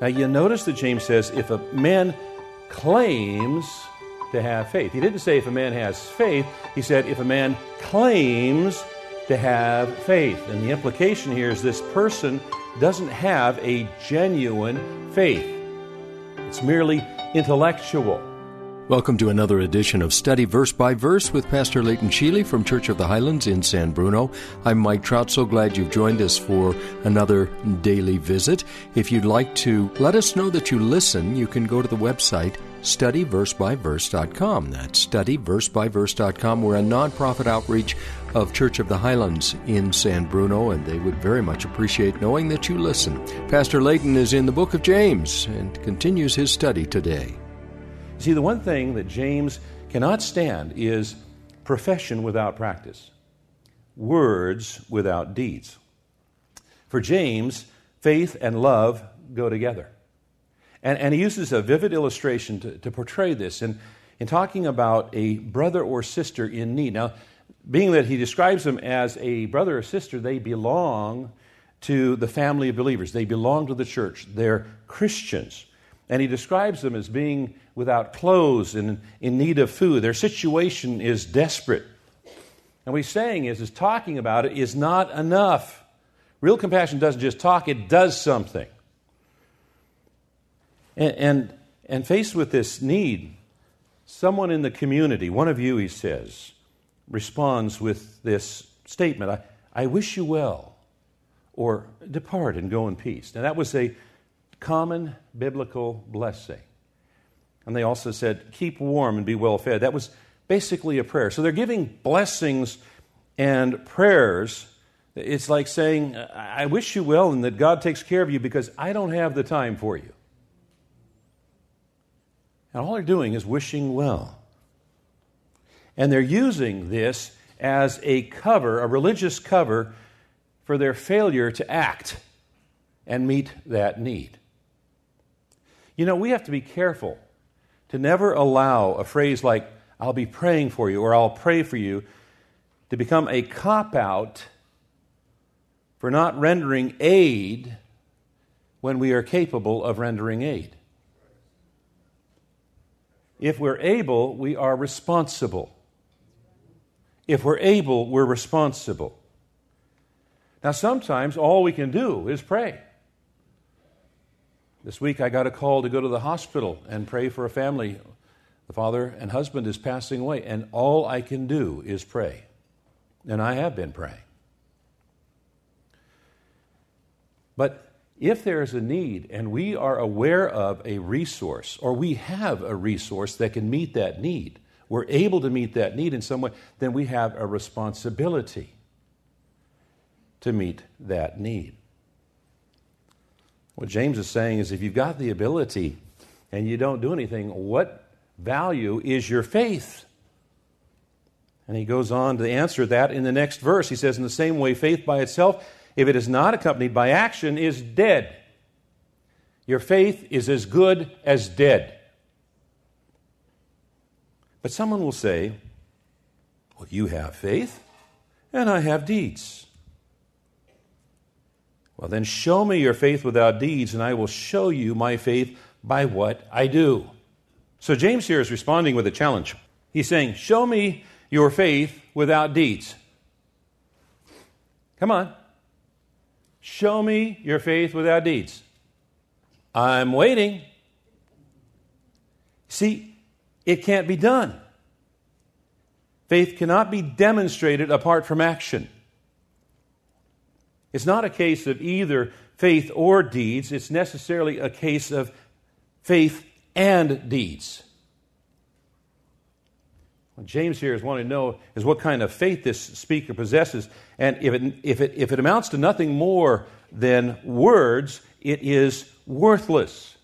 Now, you notice that James says if a man claims to have faith, he didn't say if a man has faith, he said if a man claims to have faith. And the implication here is this person doesn't have a genuine faith, it's merely intellectual. Welcome to another edition of Study Verse by Verse with Pastor Leighton Sheely from Church of the Highlands in San Bruno. I'm Mike Trout. So glad you've joined us for another daily visit. If you'd like to let us know that you listen, you can go to the website studyversebyverse.com. That's studyversebyverse.com. We're a nonprofit outreach of Church of the Highlands in San Bruno, and they would very much appreciate knowing that you listen. Pastor Leighton is in the book of James and continues his study today. See, the one thing that James cannot stand is profession without practice, words without deeds. For James, faith and love go together. And, and he uses a vivid illustration to, to portray this in, in talking about a brother or sister in need. Now, being that he describes them as a brother or sister, they belong to the family of believers, they belong to the church, they're Christians. And he describes them as being without clothes and in need of food. Their situation is desperate. And what he's saying is, is talking about it is not enough. Real compassion doesn't just talk, it does something. And, and, and faced with this need, someone in the community, one of you, he says, responds with this statement I, I wish you well, or depart and go in peace. Now, that was a common biblical blessing. And they also said, keep warm and be well fed. That was basically a prayer. So they're giving blessings and prayers. It's like saying, I wish you well and that God takes care of you because I don't have the time for you. And all they're doing is wishing well. And they're using this as a cover, a religious cover, for their failure to act and meet that need. You know, we have to be careful to never allow a phrase like, I'll be praying for you or I'll pray for you, to become a cop out for not rendering aid when we are capable of rendering aid. If we're able, we are responsible. If we're able, we're responsible. Now, sometimes all we can do is pray. This week I got a call to go to the hospital and pray for a family. The father and husband is passing away, and all I can do is pray. And I have been praying. But if there is a need and we are aware of a resource, or we have a resource that can meet that need, we're able to meet that need in some way, then we have a responsibility to meet that need. What James is saying is if you've got the ability and you don't do anything, what value is your faith? And he goes on to answer that in the next verse. He says, In the same way, faith by itself, if it is not accompanied by action, is dead. Your faith is as good as dead. But someone will say, Well, you have faith, and I have deeds. Well, then show me your faith without deeds, and I will show you my faith by what I do. So James here is responding with a challenge. He's saying, Show me your faith without deeds. Come on. Show me your faith without deeds. I'm waiting. See, it can't be done. Faith cannot be demonstrated apart from action. It's not a case of either faith or deeds, it's necessarily a case of faith and deeds. What James here is wanting to know is what kind of faith this speaker possesses. And if it, if it, if it amounts to nothing more than words, it is worthless.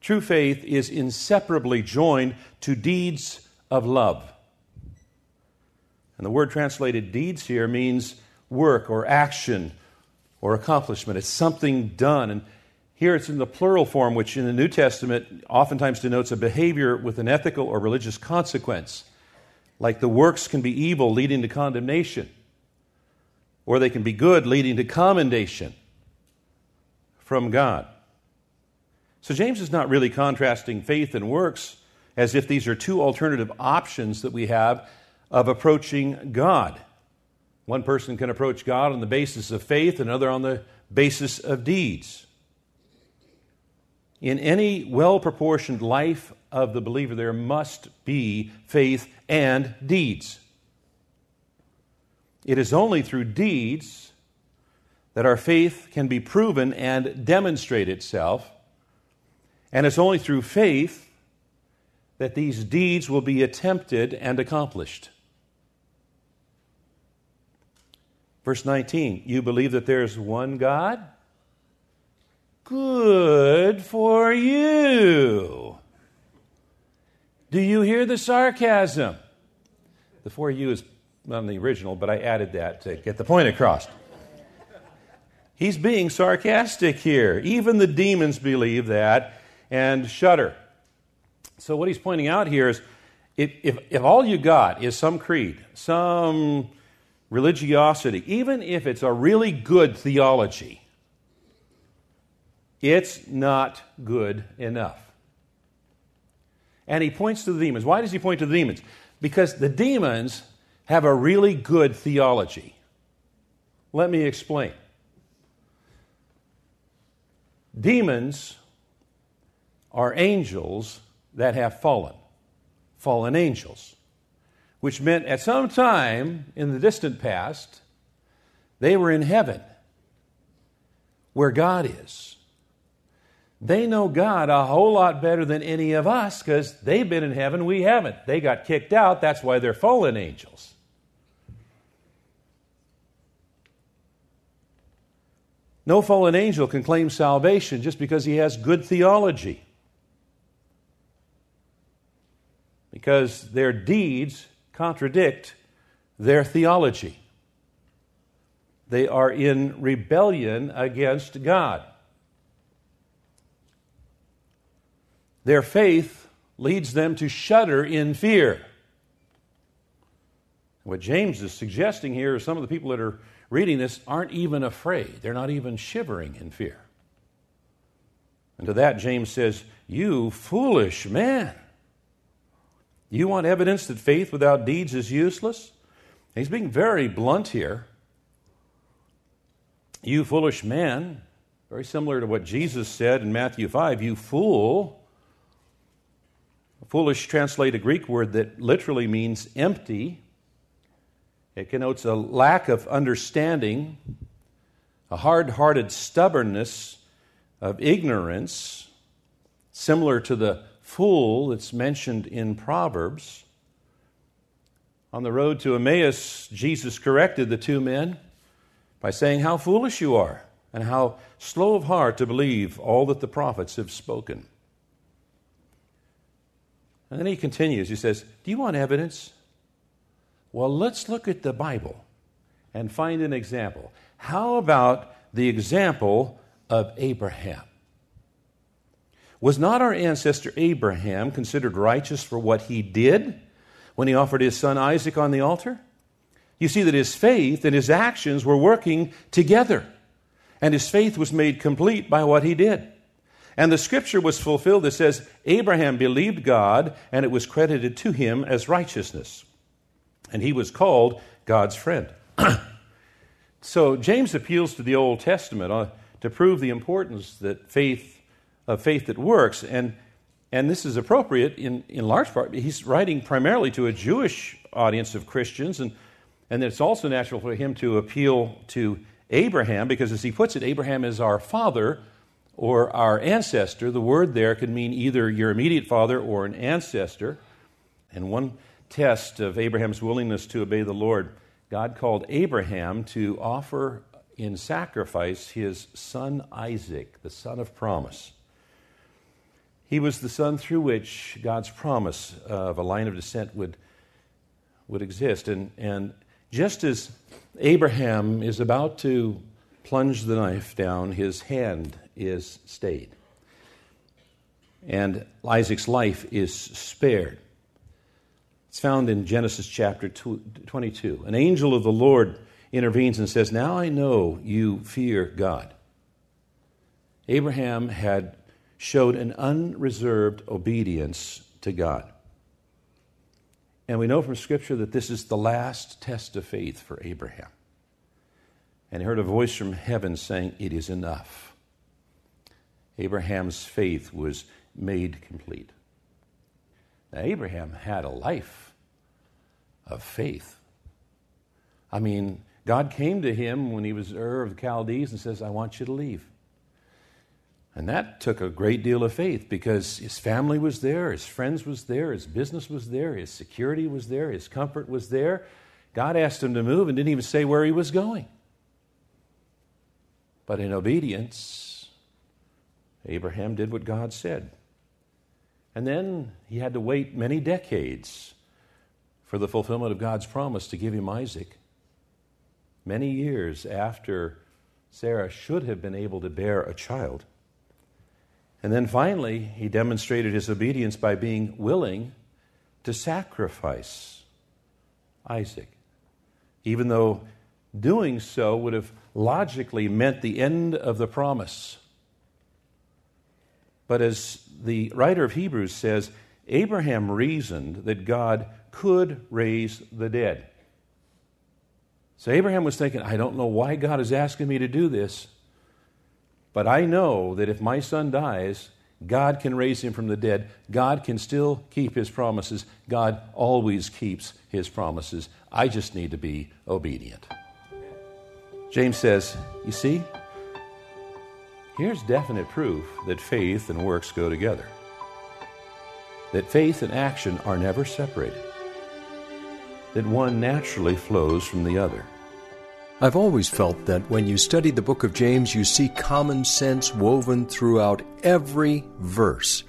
True faith is inseparably joined to deeds of love. And the word translated deeds here means work or action or accomplishment. It's something done. And here it's in the plural form, which in the New Testament oftentimes denotes a behavior with an ethical or religious consequence. Like the works can be evil, leading to condemnation, or they can be good, leading to commendation from God. So James is not really contrasting faith and works as if these are two alternative options that we have of approaching God. One person can approach God on the basis of faith, another on the basis of deeds. In any well proportioned life of the believer, there must be faith and deeds. It is only through deeds that our faith can be proven and demonstrate itself. And it's only through faith that these deeds will be attempted and accomplished. Verse 19, you believe that there's one God? Good for you. Do you hear the sarcasm? The for you is not in the original, but I added that to get the point across. He's being sarcastic here. Even the demons believe that and shudder. So, what he's pointing out here is if, if, if all you got is some creed, some religiosity, even if it's a really good theology, it's not good enough. And he points to the demons. Why does he point to the demons? Because the demons have a really good theology. Let me explain. Demons are angels that have fallen, fallen angels, which meant at some time in the distant past, they were in heaven where God is. They know God a whole lot better than any of us because they've been in heaven, we haven't. They got kicked out, that's why they're fallen angels. No fallen angel can claim salvation just because he has good theology. Because their deeds contradict their theology. They are in rebellion against God. Their faith leads them to shudder in fear. What James is suggesting here is some of the people that are reading this aren't even afraid. They're not even shivering in fear. And to that, James says, You foolish man. You want evidence that faith without deeds is useless? He's being very blunt here. You foolish man, very similar to what Jesus said in Matthew 5, you fool. Foolish translate a Greek word that literally means empty. It connotes a lack of understanding, a hard hearted stubbornness of ignorance, similar to the fool that's mentioned in Proverbs. On the road to Emmaus, Jesus corrected the two men by saying, How foolish you are, and how slow of heart to believe all that the prophets have spoken. And then he continues. He says, Do you want evidence? Well, let's look at the Bible and find an example. How about the example of Abraham? Was not our ancestor Abraham considered righteous for what he did when he offered his son Isaac on the altar? You see that his faith and his actions were working together, and his faith was made complete by what he did. And the scripture was fulfilled that says, Abraham believed God, and it was credited to him as righteousness. And he was called God's friend. so James appeals to the Old Testament uh, to prove the importance that faith of faith that works. And, and this is appropriate in, in large part. He's writing primarily to a Jewish audience of Christians, and, and it's also natural for him to appeal to Abraham, because as he puts it, Abraham is our father or our ancestor. The word there could mean either your immediate father or an ancestor. And one test of Abraham's willingness to obey the Lord, God called Abraham to offer in sacrifice his son Isaac, the son of promise. He was the son through which God's promise of a line of descent would, would exist. And, and just as Abraham is about to plunge the knife down, his hand is stayed. And Isaac's life is spared. It's found in Genesis chapter 22. An angel of the Lord intervenes and says, Now I know you fear God. Abraham had showed an unreserved obedience to God. And we know from Scripture that this is the last test of faith for Abraham. And he heard a voice from heaven saying, It is enough. Abraham's faith was made complete. Now, Abraham had a life of faith. I mean, God came to him when he was Ur of the Chaldees and says, I want you to leave. And that took a great deal of faith because his family was there, his friends was there, his business was there, his security was there, his comfort was there. God asked him to move and didn't even say where he was going. But in obedience, Abraham did what God said. And then he had to wait many decades for the fulfillment of God's promise to give him Isaac. Many years after Sarah should have been able to bear a child. And then finally, he demonstrated his obedience by being willing to sacrifice Isaac, even though doing so would have logically meant the end of the promise. But as the writer of Hebrews says, Abraham reasoned that God could raise the dead. So Abraham was thinking, I don't know why God is asking me to do this, but I know that if my son dies, God can raise him from the dead. God can still keep his promises. God always keeps his promises. I just need to be obedient. James says, You see, here's definite proof that faith and works go together, that faith and action are never separated, that one naturally flows from the other. I've always felt that when you study the book of James, you see common sense woven throughout every verse.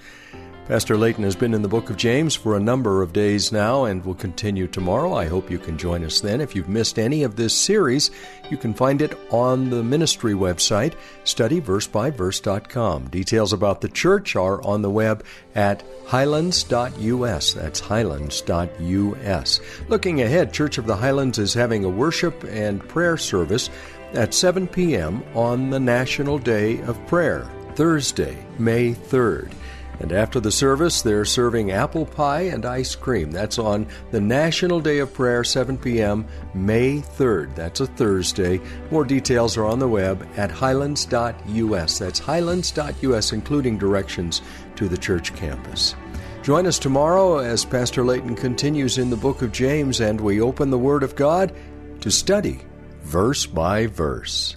Pastor Layton has been in the book of James for a number of days now and will continue tomorrow. I hope you can join us then. If you've missed any of this series, you can find it on the ministry website, studyversebyverse.com. Details about the church are on the web at highlands.us. That's highlands.us. Looking ahead, Church of the Highlands is having a worship and prayer service at 7 p.m. on the National Day of Prayer, Thursday, May 3rd. And after the service, they're serving apple pie and ice cream. That's on the National Day of Prayer, 7 p.m., May 3rd. That's a Thursday. More details are on the web at highlands.us. That's highlands.us, including directions to the church campus. Join us tomorrow as Pastor Layton continues in the book of James and we open the Word of God to study verse by verse.